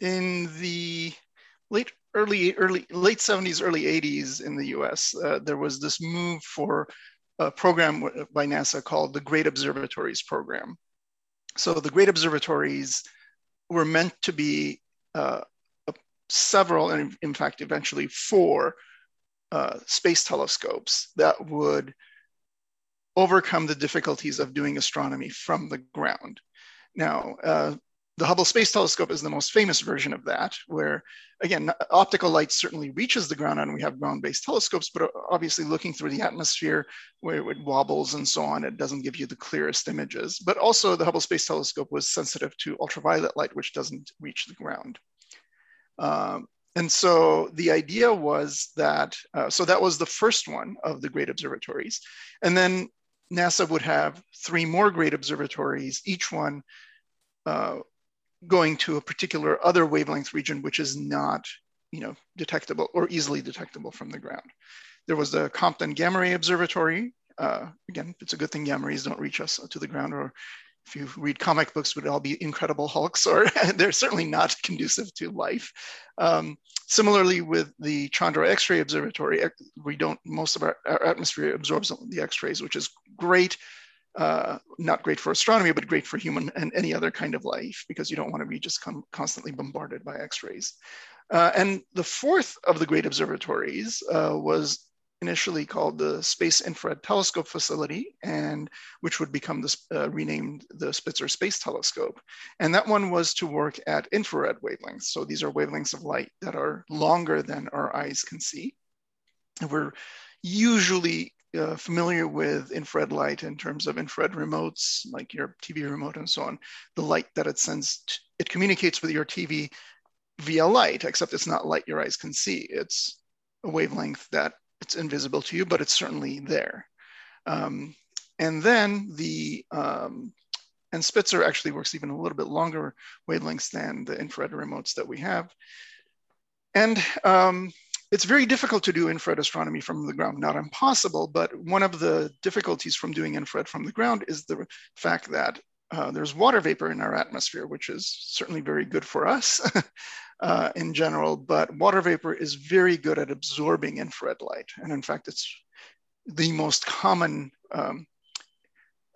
in the late early early late 70s early 80s in the us uh, there was this move for a program by nasa called the great observatories program. So the great observatories were meant to be uh, several and in fact eventually four uh, space telescopes that would overcome the difficulties of doing astronomy from the ground. Now uh, the Hubble Space Telescope is the most famous version of that, where again, optical light certainly reaches the ground and we have ground-based telescopes, but obviously looking through the atmosphere where it wobbles and so on, it doesn't give you the clearest images. But also the Hubble Space Telescope was sensitive to ultraviolet light, which doesn't reach the ground. Um, and so the idea was that, uh, so that was the first one of the great observatories. And then NASA would have three more great observatories, each one uh, going to a particular other wavelength region which is not you know detectable or easily detectable from the ground. There was the compton gamma ray observatory. Uh, again it's a good thing gamma rays don't reach us to the ground or if you read comic books would all be incredible hulks or they're certainly not conducive to life. Um, similarly with the chandra x-ray observatory we don't most of our, our atmosphere absorbs the x-rays which is great uh, not great for astronomy, but great for human and any other kind of life because you don't want to be just constantly bombarded by X-rays. Uh, and the fourth of the great observatories uh, was initially called the Space Infrared Telescope Facility, and which would become the, uh, renamed the Spitzer Space Telescope. And that one was to work at infrared wavelengths. So these are wavelengths of light that are longer than our eyes can see. And we're usually uh, familiar with infrared light in terms of infrared remotes, like your TV remote and so on, the light that it sends, it communicates with your TV via light, except it's not light your eyes can see. It's a wavelength that it's invisible to you, but it's certainly there. Um, and then the, um, and Spitzer actually works even a little bit longer wavelengths than the infrared remotes that we have. And um, it's very difficult to do infrared astronomy from the ground, not impossible, but one of the difficulties from doing infrared from the ground is the fact that uh, there's water vapor in our atmosphere, which is certainly very good for us uh, in general, but water vapor is very good at absorbing infrared light. And in fact, it's the most common um,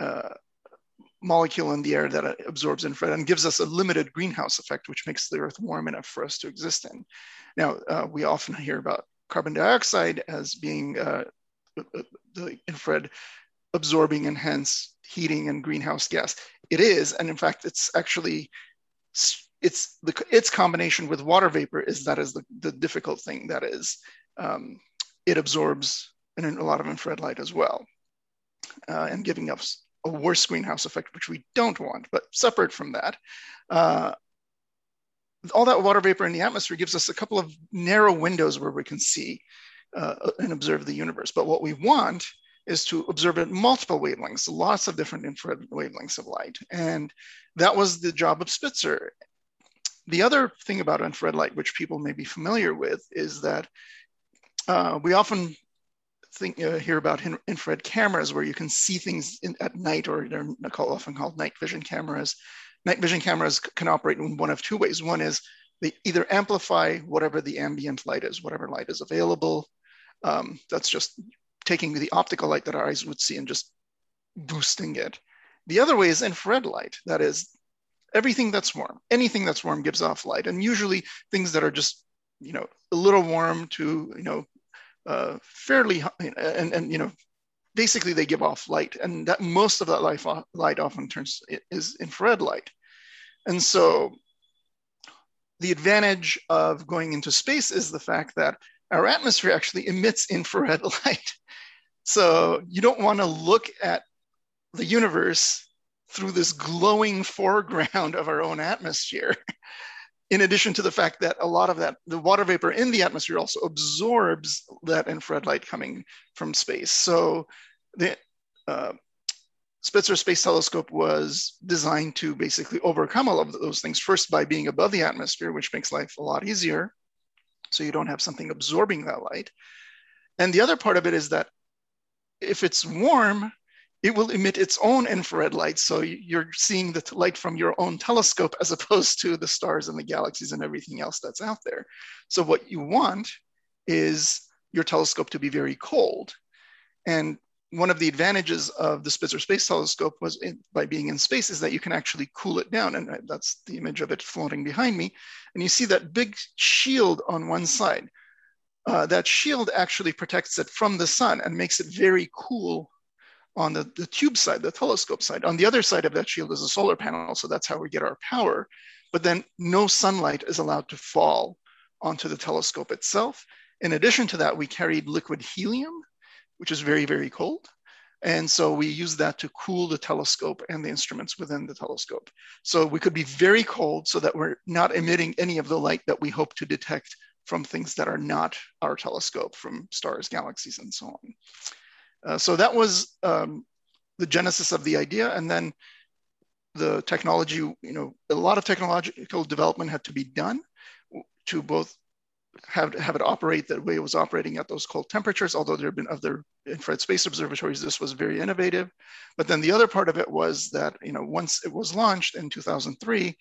uh, molecule in the air that absorbs infrared and gives us a limited greenhouse effect, which makes the Earth warm enough for us to exist in. Now, uh, we often hear about carbon dioxide as being uh, the infrared absorbing and hence heating and greenhouse gas. It is, and in fact, it's actually it's the its combination with water vapor is that is the, the difficult thing. That is, um, it absorbs a lot of infrared light as well, uh, and giving us a worse greenhouse effect, which we don't want. But separate from that, uh, all that water vapor in the atmosphere gives us a couple of narrow windows where we can see uh, and observe the universe. But what we want is to observe at multiple wavelengths, lots of different infrared wavelengths of light. And that was the job of Spitzer. The other thing about infrared light, which people may be familiar with, is that uh, we often think uh, hear about infrared cameras where you can see things in, at night, or they're often called night vision cameras, night vision cameras can operate in one of two ways. One is they either amplify whatever the ambient light is, whatever light is available. Um, that's just taking the optical light that our eyes would see and just boosting it. The other way is infrared light. That is, everything that's warm, anything that's warm gives off light, and usually things that are just, you know, a little warm to, you know, uh, fairly, and and you know, basically they give off light and that most of that light, light often turns is infrared light. And so the advantage of going into space is the fact that our atmosphere actually emits infrared light. So you don't want to look at the universe through this glowing foreground of our own atmosphere in addition to the fact that a lot of that, the water vapor in the atmosphere also absorbs that infrared light coming from space. So the uh, Spitzer Space Telescope was designed to basically overcome all of those things. First, by being above the atmosphere, which makes life a lot easier. So you don't have something absorbing that light. And the other part of it is that if it's warm, it will emit its own infrared light. So you're seeing the light from your own telescope as opposed to the stars and the galaxies and everything else that's out there. So what you want is your telescope to be very cold. And one of the advantages of the Spitzer Space Telescope was in, by being in space is that you can actually cool it down. And that's the image of it floating behind me. And you see that big shield on one side. Uh, that shield actually protects it from the sun and makes it very cool on the, the tube side, the telescope side. On the other side of that shield is a solar panel, so that's how we get our power. But then no sunlight is allowed to fall onto the telescope itself. In addition to that, we carried liquid helium, which is very, very cold. And so we use that to cool the telescope and the instruments within the telescope. So we could be very cold so that we're not emitting any of the light that we hope to detect from things that are not our telescope, from stars, galaxies, and so on. Uh, so that was um, the genesis of the idea. And then the technology, you know, a lot of technological development had to be done to both have, have it operate the way it was operating at those cold temperatures, although there have been other infrared space observatories, this was very innovative. But then the other part of it was that, you know, once it was launched in 2003,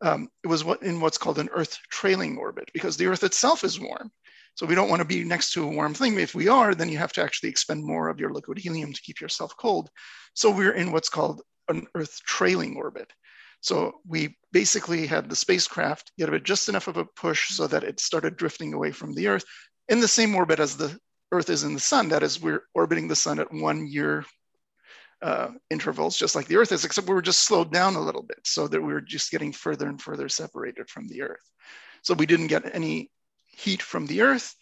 um, it was in what's called an Earth trailing orbit because the Earth itself is warm. So we don't want to be next to a warm thing. If we are, then you have to actually expend more of your liquid helium to keep yourself cold. So we're in what's called an Earth trailing orbit. So we basically had the spacecraft give it just enough of a push so that it started drifting away from the Earth in the same orbit as the Earth is in the sun. That is, we're orbiting the sun at one year uh, intervals, just like the Earth is, except we were just slowed down a little bit so that we were just getting further and further separated from the Earth. So we didn't get any heat from the Earth.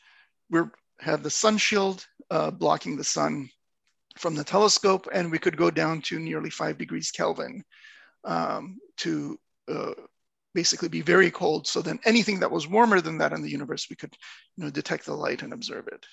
We have the sun shield uh, blocking the sun from the telescope, and we could go down to nearly five degrees Kelvin um, to uh, basically be very cold. So then anything that was warmer than that in the universe, we could you know, detect the light and observe it.